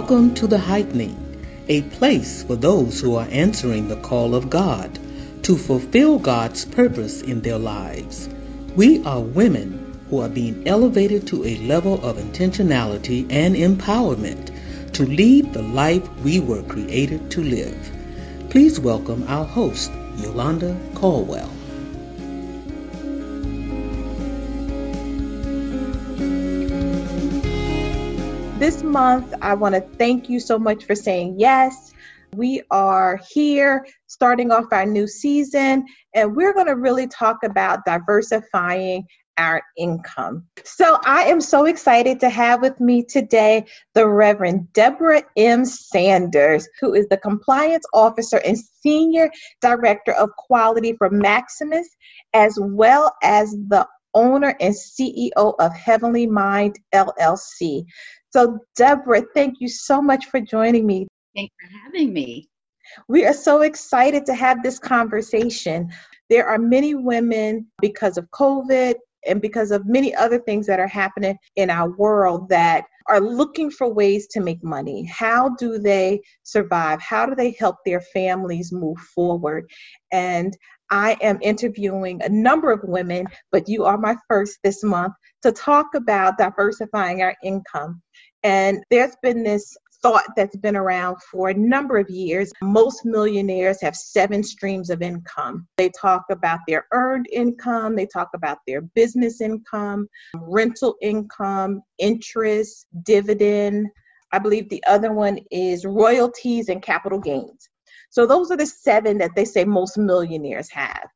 Welcome to the Heightening, a place for those who are answering the call of God to fulfill God's purpose in their lives. We are women who are being elevated to a level of intentionality and empowerment to lead the life we were created to live. Please welcome our host, Yolanda Caldwell. This month, I want to thank you so much for saying yes. We are here starting off our new season, and we're going to really talk about diversifying our income. So I am so excited to have with me today the Reverend Debra M. Sanders, who is the Compliance Officer and Senior Director of Quality for Maximus, as well as the owner and CEO of Heavenly Mind LLC. So, Debra, thank you so much for joining me. Thanks for having me. We are so excited to have this conversation. There are many women, because of COVID and because of many other things that are happening in our world, that are looking for ways to make money. How do they survive? How do they help their families move forward? And I am interviewing a number of women, but you are my first this month to talk about diversifying our income. And there's been this thought that's been around for a number of years. Most millionaires have seven streams of income. They talk about their earned income, they talk about their business income, rental income, interest, dividend. I believe the other one is royalties and capital gains. So those are the seven that they say most millionaires have.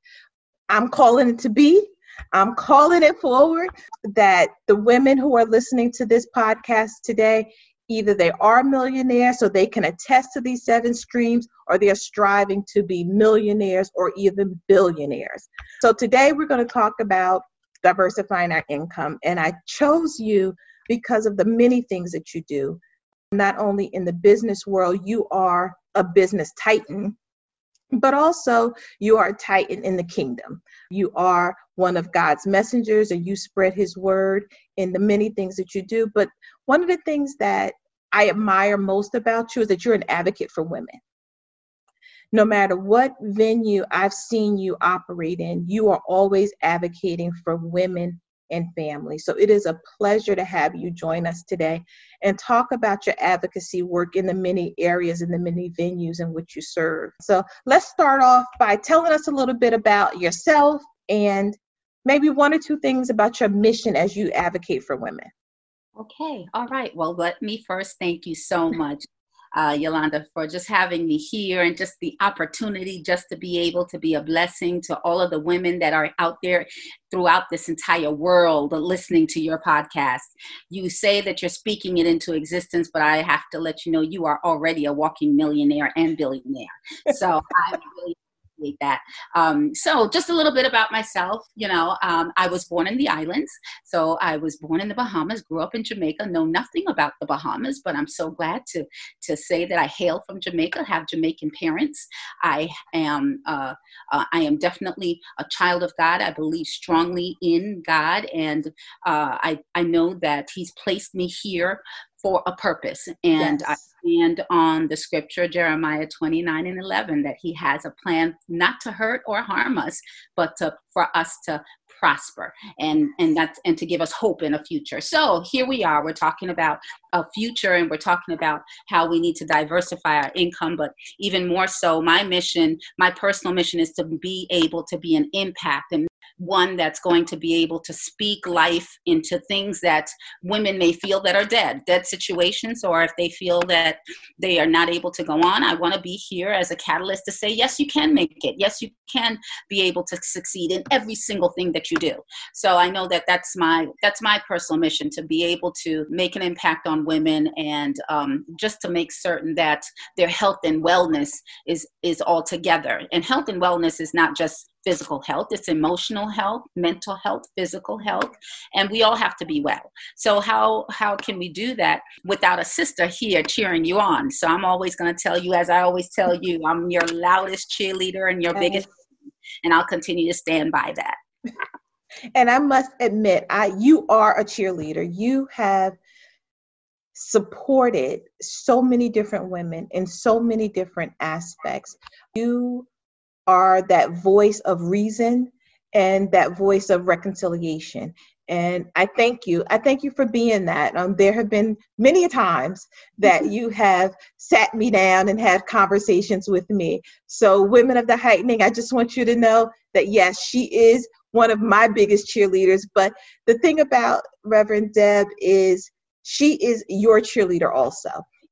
I'm calling it to be I'm calling it forward that the women who are listening to this podcast today, either they are millionaires so they can attest to these seven streams, or they are striving to be millionaires or even billionaires. So today we're going to talk about diversifying our income. And I chose you because of the many things that you do. Not only in the business world, you are a business titan, but also you are a titan in the kingdom. You are one of God's messengers and you spread his word in the many things that you do. But one of the things that I admire most about you is that you're an advocate for women. No matter what venue I've seen you operate in, you are always advocating for women and family. So it is a pleasure to have you join us today and talk about your advocacy work in the many areas and the many venues in which you serve. So let's start off by telling us a little bit about yourself and maybe one or two things about your mission as you advocate for women. Okay, all right. Well, let me first thank you so much uh, Yolanda, for just having me here and just the opportunity just to be able to be a blessing to all of the women that are out there throughout this entire world listening to your podcast. You say that you're speaking it into existence, but I have to let you know you are already a walking millionaire and billionaire. So I'm really appreciate that. Um, so, just a little bit about myself. You know, um, I was born in the islands. So, I was born in the Bahamas, grew up in Jamaica, know nothing about the Bahamas, but I'm so glad to, to say that I hail from Jamaica, have Jamaican parents. I am, uh, uh, I am definitely a child of God. I believe strongly in God, and uh, I, I know that He's placed me here for a purpose. And yes. I stand on the scripture, Jeremiah 29 and 11, that he has a plan not to hurt or harm us, but to, for us to prosper and and that's and to give us hope in a future so here we are we're talking about a future and we're talking about how we need to diversify our income but even more so my mission my personal mission is to be able to be an impact and one that's going to be able to speak life into things that women may feel that are dead, dead situations, or if they feel that they are not able to go on. I want to be here as a catalyst to say, yes, you can make it. Yes, you can be able to succeed in every single thing that you do. So I know that that's my that's my personal mission to be able to make an impact on women and um, just to make certain that their health and wellness is is all together. And health and wellness is not just physical health, it's emotional health, mental health, physical health, and we all have to be well. So how how can we do that without a sister here cheering you on? So I'm always going to tell you as I always tell you, I'm your loudest cheerleader and your biggest and I'll continue to stand by that. and I must admit, I you are a cheerleader. You have supported so many different women in so many different aspects. You are that voice of reason and that voice of reconciliation. And I thank you. I thank you for being that. Um, there have been many times that you have sat me down and had conversations with me. So, Women of the Heightening, I just want you to know that yes, she is one of my biggest cheerleaders. But the thing about Reverend Deb is she is your cheerleader also.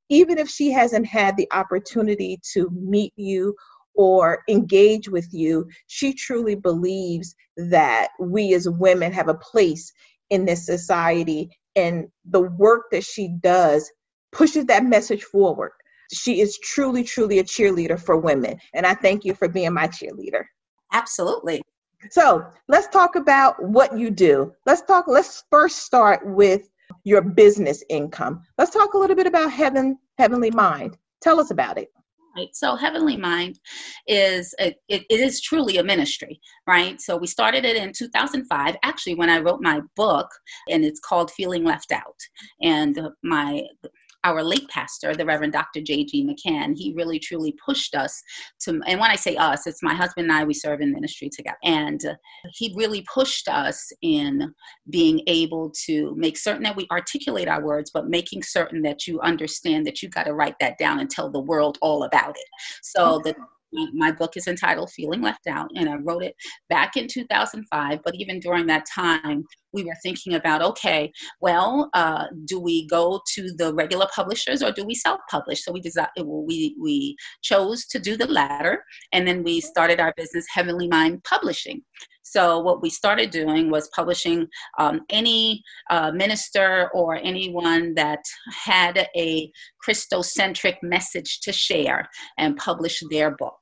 Even if she hasn't had the opportunity to meet you or engage with you, she truly believes that we as women have a place in this society and the work that she does pushes that message forward. She is truly, truly a cheerleader for women. And I thank you for being my cheerleader. Absolutely. So let's talk about what you do. Let's talk, let's first start with your business income. Let's talk a little bit about Heaven, Heavenly Mind. Tell us about it. Right. So Heavenly Mind is it, it is truly a ministry, right? So we started it in 2005, actually when I wrote my book, and it's called Feeling Left Out. And uh, my our late pastor, the Reverend Dr. J.G. McCann, he really truly pushed us to, and when I say us, it's my husband and I, we serve in ministry together. And he really pushed us in being able to make certain that we articulate our words, but making certain that you understand that you got to write that down and tell the world all about it. So the my book is entitled Feeling Left Out, and I wrote it back in 2005. But even during that time, we were thinking about okay, well, uh, do we go to the regular publishers or do we self publish? So we, desi- we, we chose to do the latter, and then we started our business, Heavenly Mind Publishing. So what we started doing was publishing um, any uh, minister or anyone that had a Christocentric message to share and publish their book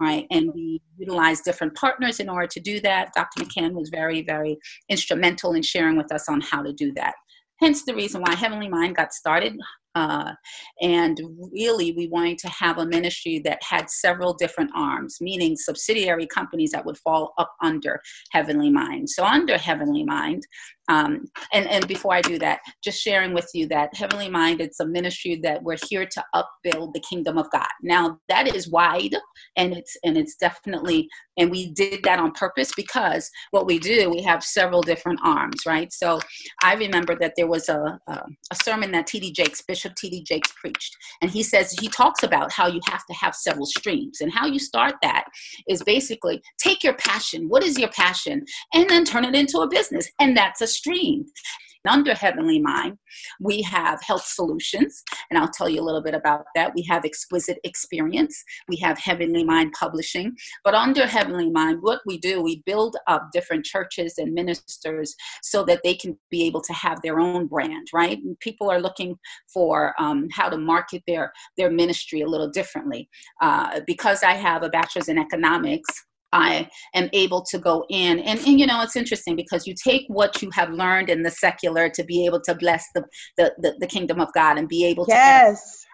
right? And we utilized different partners in order to do that. Dr. McCann was very, very instrumental in sharing with us on how to do that. Hence the reason why Heavenly Mind got started. Uh, and really, we wanted to have a ministry that had several different arms, meaning subsidiary companies that would fall up under Heavenly Mind. So, under Heavenly Mind, um, and, and before I do that, just sharing with you that Heavenly Mind, it's a ministry that we're here to upbuild the kingdom of God. Now that is wide and it's and it's definitely and we did that on purpose because what we do, we have several different arms, right? So I remember that there was a, a, a sermon that T.D. Jakes, Bishop T.D. Jakes preached, and he says he talks about how you have to have several streams. And how you start that is basically take your passion. What is your passion? And then turn it into a business. And that's a stream. Under Heavenly Mind, we have health solutions, and I'll tell you a little bit about that. We have exquisite experience, we have Heavenly Mind publishing. But under Heavenly Mind, what we do, we build up different churches and ministers so that they can be able to have their own brand, right? And people are looking for um, how to market their, their ministry a little differently. Uh, because I have a bachelor's in economics, I am able to go in. And, and, you know, it's interesting because you take what you have learned in the secular to be able to bless the, the, the, the kingdom of God and be able to. Yes.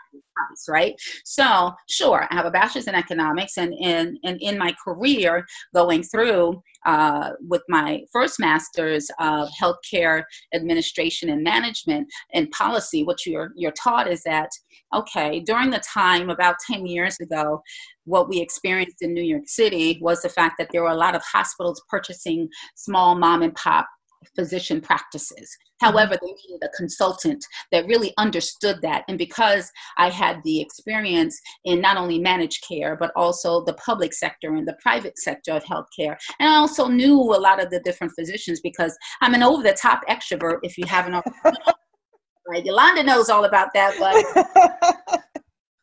Right? So, sure, I have a bachelor's in economics, and in and in my career, going through uh, with my first master's of healthcare administration and management and policy, what you're you're taught is that okay, during the time about ten years ago, what we experienced in New York City was the fact that there were a lot of hospitals purchasing small mom and pop physician practices. Mm-hmm. However, they needed a consultant that really understood that. And because I had the experience in not only managed care, but also the public sector and the private sector of healthcare, and I also knew a lot of the different physicians because I'm an over the top extrovert, if you haven't already. right? Yolanda knows all about that, but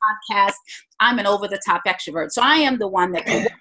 podcast, I'm an over the top extrovert. So I am the one that can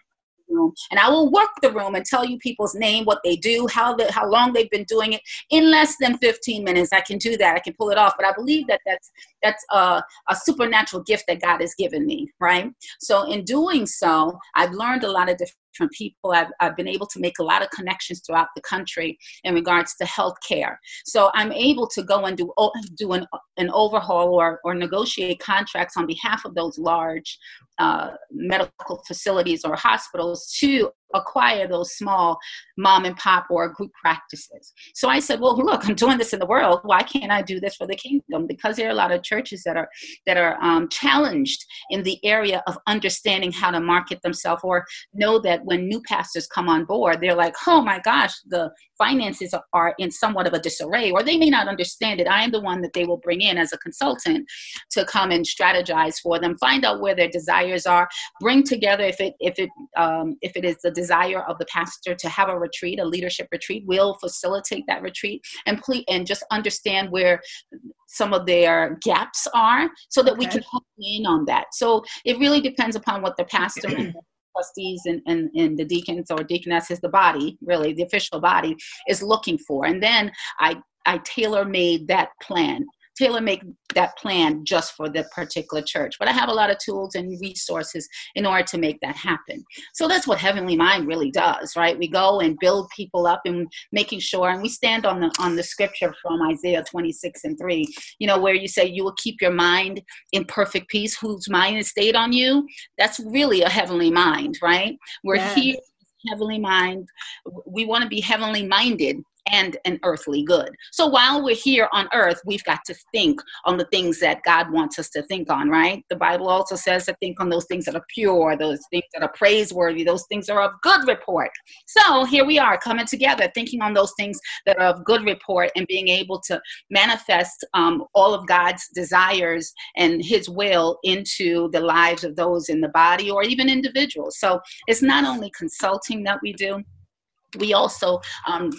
room and I will work the room and tell you people's name, what they do, how the, how long they've been doing it in less than 15 minutes. I can do that. I can pull it off. But I believe that that's that's a, a supernatural gift that God has given me, right? So in doing so, I've learned a lot of different from people. I've, I've been able to make a lot of connections throughout the country in regards to healthcare. So I'm able to go and do, do an, an overhaul or, or negotiate contracts on behalf of those large uh, medical facilities or hospitals to acquire those small mom and pop or group practices. So I said, well, look, I'm doing this in the world. Why can't I do this for the kingdom? Because there are a lot of churches that are that are um, challenged in the area of understanding how to market themselves or know that when new pastors come on board, they're like, oh my gosh, the finances are in somewhat of a disarray, or they may not understand it. I am the one that they will bring in as a consultant to come and strategize for them, find out where their desires are, bring together if it if it um, if it is the desire of the pastor to have a retreat, a leadership retreat, we'll facilitate that retreat and please and just understand where some of their gaps are so that okay. we can hone in on that. So it really depends upon what the pastor and trustees and, and, and the deacons or deaconesses, the body, really, the official body, is looking for. And then I, I tailor made that plan tailor make that plan just for the particular church. But I have a lot of tools and resources in order to make that happen. So that's what Heavenly Mind really does, right? We go and build people up and making sure, and we stand on the on the scripture from Isaiah 26 and 3, you know, where you say you will keep your mind in perfect peace, whose mind is stayed on you. That's really a heavenly mind, right? We're yes. here heavenly mind. We want to be heavenly minded and an earthly good. So while we're here on earth, we've got to think on the things that God wants us to think on, right? The Bible also says to think on those things that are pure, those things that are praiseworthy, those things are of good report. So here we are coming together, thinking on those things that are of good report and being able to manifest um, all of God's desires and His will into the lives of those in the body or even individuals. So it's not only consulting that we do, we also um,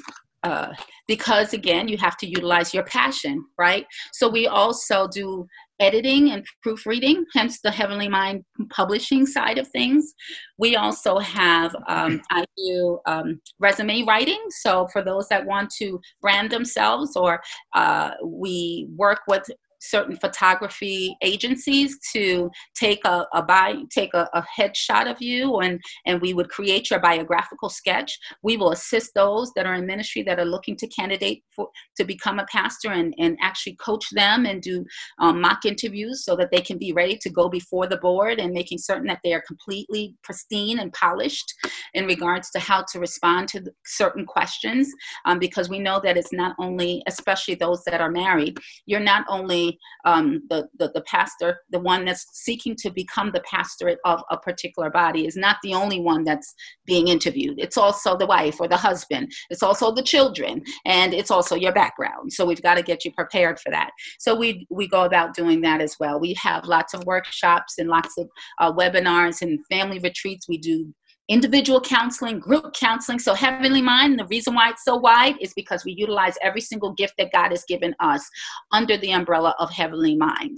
uh, because again you have to utilize your passion right? So we also do editing and proofreading hence the heavenly mind publishing side of things. We also have um, i do um, resume writing. So for those that want to brand themselves or uh, we work with certain photography agencies to take a, a buy take a, a headshot of you and and we would create your biographical sketch. We will assist those that are in ministry that are looking to candidate for to become a pastor and and actually coach them and do um, mock interviews so that they can be ready to go before the board and making certain that they are completely pristine and polished in regards to how to respond to certain questions um, because we know that it's not only especially those that are married you're not only um, the, the, the pastor, the one that's seeking to become the pastorate of a particular body, is not the only one that's being interviewed. It's also the wife or the husband. It's also the children, and it's also your background. So we've got to get you prepared for that. So we we go about doing that as well. We have lots of workshops and lots of uh, webinars and family retreats. We do individual counseling, group counseling. So, Heavenly Mind, the reason why it's so wide is because we utilize every single gift that God has given us under the umbrella of Heavenly Mind.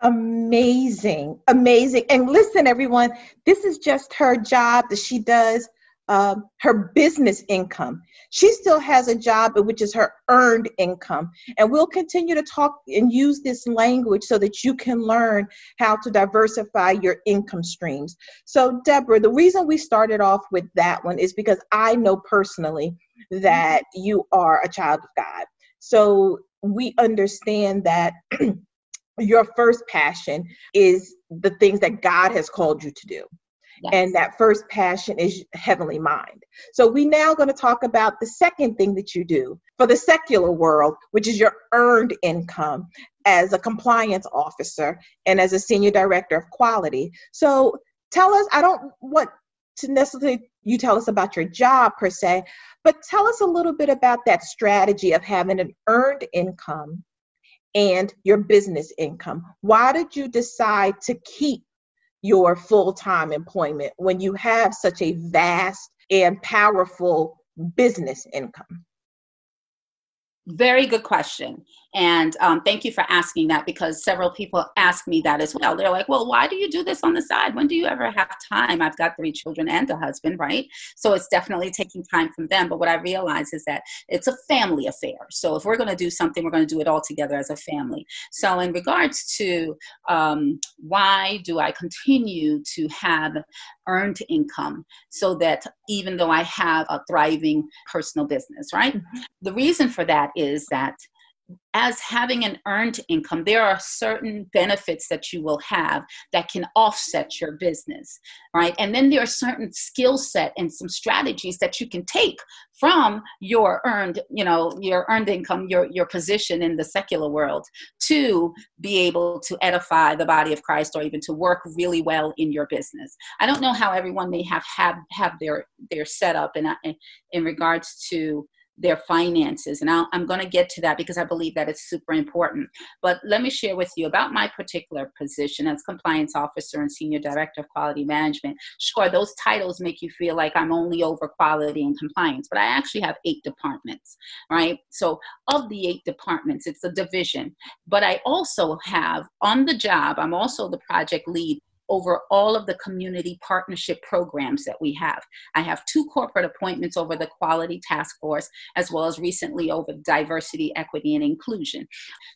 Amazing, amazing. And listen, everyone, this is just her job that she does um, her business income. She still has a job, which is her earned income. And we'll continue to talk and use this language so that you can learn how to diversify your income streams. So, Debra, the reason we started off with that one is because I know personally that you are a child of God. So, we understand that. your first passion is the things that God has called you to do. Yes. And that first passion is heavenly mind. So we now going to talk about the second thing that you do for the secular world, which is your earned income as a compliance officer and as a senior director of quality. So tell us, I don't want to necessarily you tell us about your job per se, but tell us a little bit about that strategy of having an earned income and your business income. Why did you decide to keep your full time employment when you have such a vast and powerful business income? Very good question. And um, thank you for asking that because several people ask me that as well. They're like, well, why do you do this on the side? When do you ever have time? I've got three children and a husband, right? So it's definitely taking time from them. But what I realize is that it's a family affair. So if we're going to do something, we're going to do it all together as a family. So, in regards to um, why do I continue to have earned income so that even though I have a thriving personal business, right? Mm-hmm. The reason for that is that as having an earned income, there are certain benefits that you will have that can offset your business, right? And then there are certain skill set and some strategies that you can take from your earned, you know, your earned income, your your position in the secular world to be able to edify the body of Christ or even to work really well in your business. I don't know how everyone may have have have their their setup in in regards to their finances. And i am going to get to that because I believe that it's super important. But let me share with you about my particular position as compliance officer and senior director of quality management. Sure, those titles make you feel like I'm only over quality and compliance, but I actually have eight departments, right? So of the eight departments, it's a division. But I also have on the job, I'm also the project lead over all of the community partnership programs that we have. I have two corporate appointments over the Quality Task Force, as well as recently over diversity, equity, and inclusion.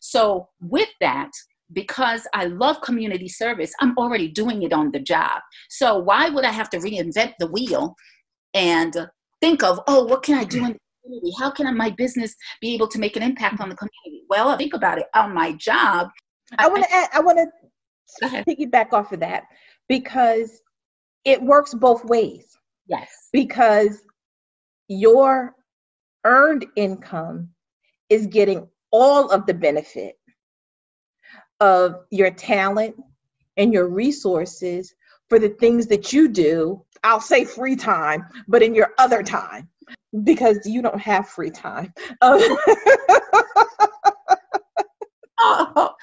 So, with that, because I love community service, I'm already doing it on the job. So, why would I have to reinvent the wheel and think of, oh, what can I do in the community? How can my business be able to make an impact on the community? Well, I think about it. On my job, I want to add, I want to piggyback off of that because it works both ways. Yes. Because your earned income is getting all of the benefit of your talent and your resources for the things that you do. I'll say free time, but in your other time, because you don't have free time. oh,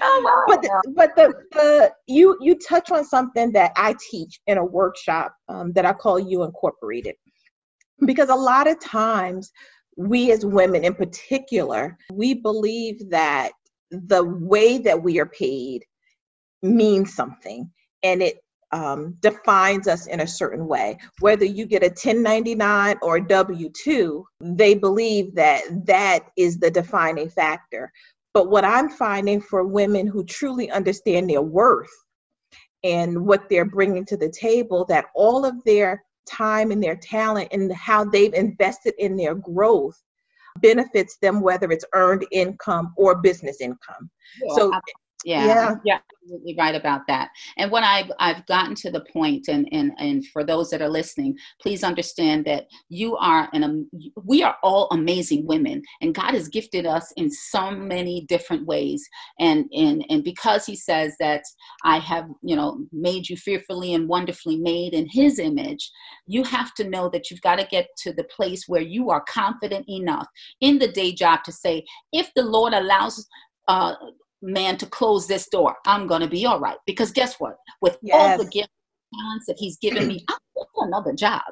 wow. But the, but the, the you you touch on something that I teach in a workshop um, that I call you incorporated, because a lot of times we as women in particular we believe that the way that we are paid means something and it um, defines us in a certain way. Whether you get a 1099 or a W 2, they believe that that is the defining factor. But what I'm finding for women who truly understand their worth and what they're bringing to the table, that all of their time and their talent and how they've invested in their growth benefits them, whether it's earned income or business income. Yeah, so, yeah, yeah, yeah, absolutely right about that. And when I've I've gotten to the point, and and and for those that are listening, please understand that you are an um, we are all amazing women, and God has gifted us in so many different ways. And and and because He says that I have you know made you fearfully and wonderfully made in His image, you have to know that you've got to get to the place where you are confident enough in the day job to say, if the Lord allows. Uh, man to close this door. I'm going to be all right. Because guess what? With yes. all the gifts talents that he's given me, I'm another job,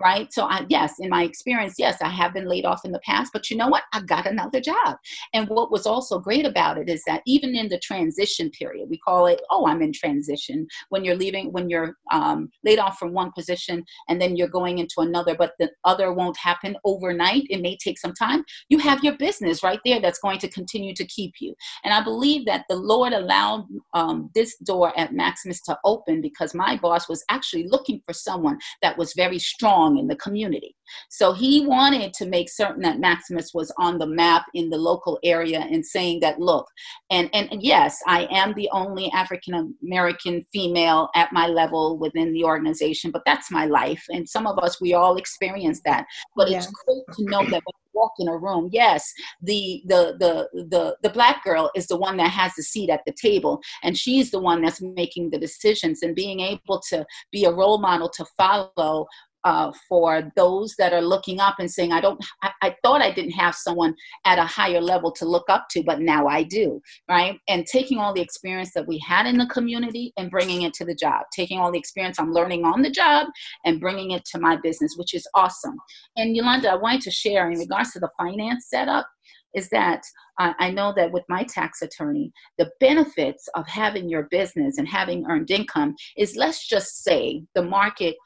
right? So I, yes, in my experience, yes, I have been laid off in the past, but you know what? I got another job. And what was also great about it is that even in the transition period, we call it, oh, I'm in transition. When you're leaving, when you're um, laid off from one position and then you're going into another, but the other won't happen overnight. It may take some time. You have your business right there that's going to continue to keep you. And I believe that the Lord allowed um, this door at Maximus to open because my boss was actually looking for someone that was very strong in the community. So he wanted to make certain that Maximus was on the map in the local area and saying that, look, and, and, and yes, I am the only African American female at my level within the organization, but that's my life. And some of us, we all experience that. But yeah. it's great to know that when you walk in a room yes the, the the the the black girl is the one that has the seat at the table and she's the one that's making the decisions and being able to be a role model to follow uh, for those that are looking up and saying, I don't, I, I, thought I didn't have someone at a higher level to look up to, but now I do, right? And taking all the experience that we had in the community and bringing it to the job, taking all the experience I'm learning on the job and bringing it to my business, which is awesome. And Yolanda, I wanted to share in regards to the finance setup is that uh, I know that with my tax attorney, the benefits of having your business and having earned income is let's just say the market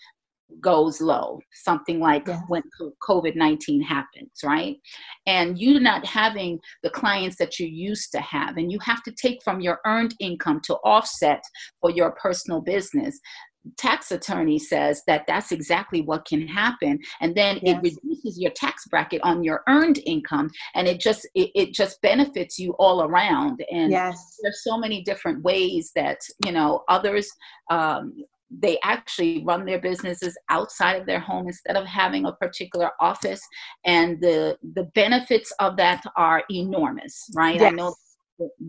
goes low, something like yeah. when COVID 19 happens, right? And you're not having the clients that you used to have, and you have to take from your earned income to offset for your personal business. tax attorney says that that's exactly what can happen and then yes. it reduces your tax bracket on your earned income and it just it, it just benefits you all around and yes. there's so many different ways that you know others um, they actually run their businesses outside of their home instead of having a particular office. And the the benefits of that are enormous right? Yes. i know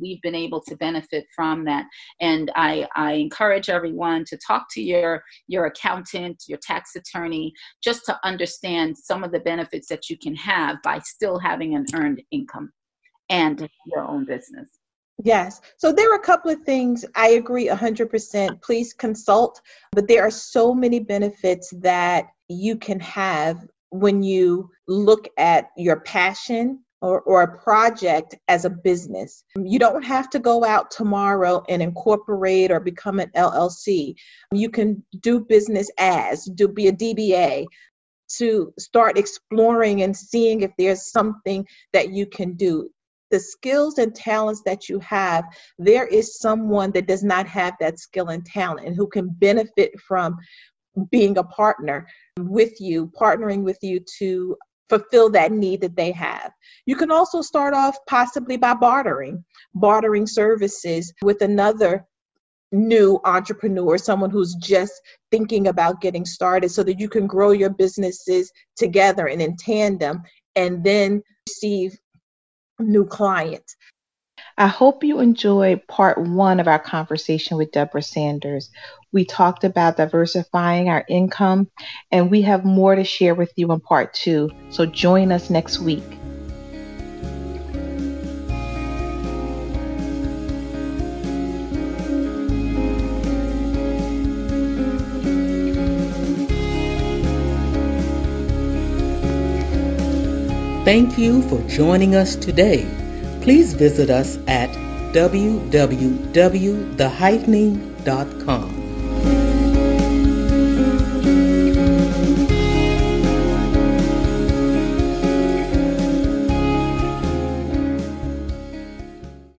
we've been able to benefit from that. And I, I encourage everyone to talk to your your accountant your tax attorney just to understand some of the benefits that you can have by still having an earned income and your own business Yes. So there are a couple of things I agree 100%. Please consult, but there are so many benefits that you can have when you look at your passion or, or a project as a business. You don't have to go out tomorrow and incorporate or become an LLC. You can do business as, do be a DBA to start exploring and seeing if there's something that you can do. The skills and talents that you have, there is someone that does not have that skill and talent and who can benefit from being a partner with you, partnering with you to fulfill that need that they have. You can also start off possibly by bartering, bartering services with another new entrepreneur, someone who's just thinking about getting started so that you can grow your businesses together and in tandem and then receive new clients. I hope you enjoyed part one of our conversation with Debra Sanders. We talked about diversifying our income, and we have more to share with you in part two. So join us next week. Thank you for joining us today please visit us at www.theheightening.com.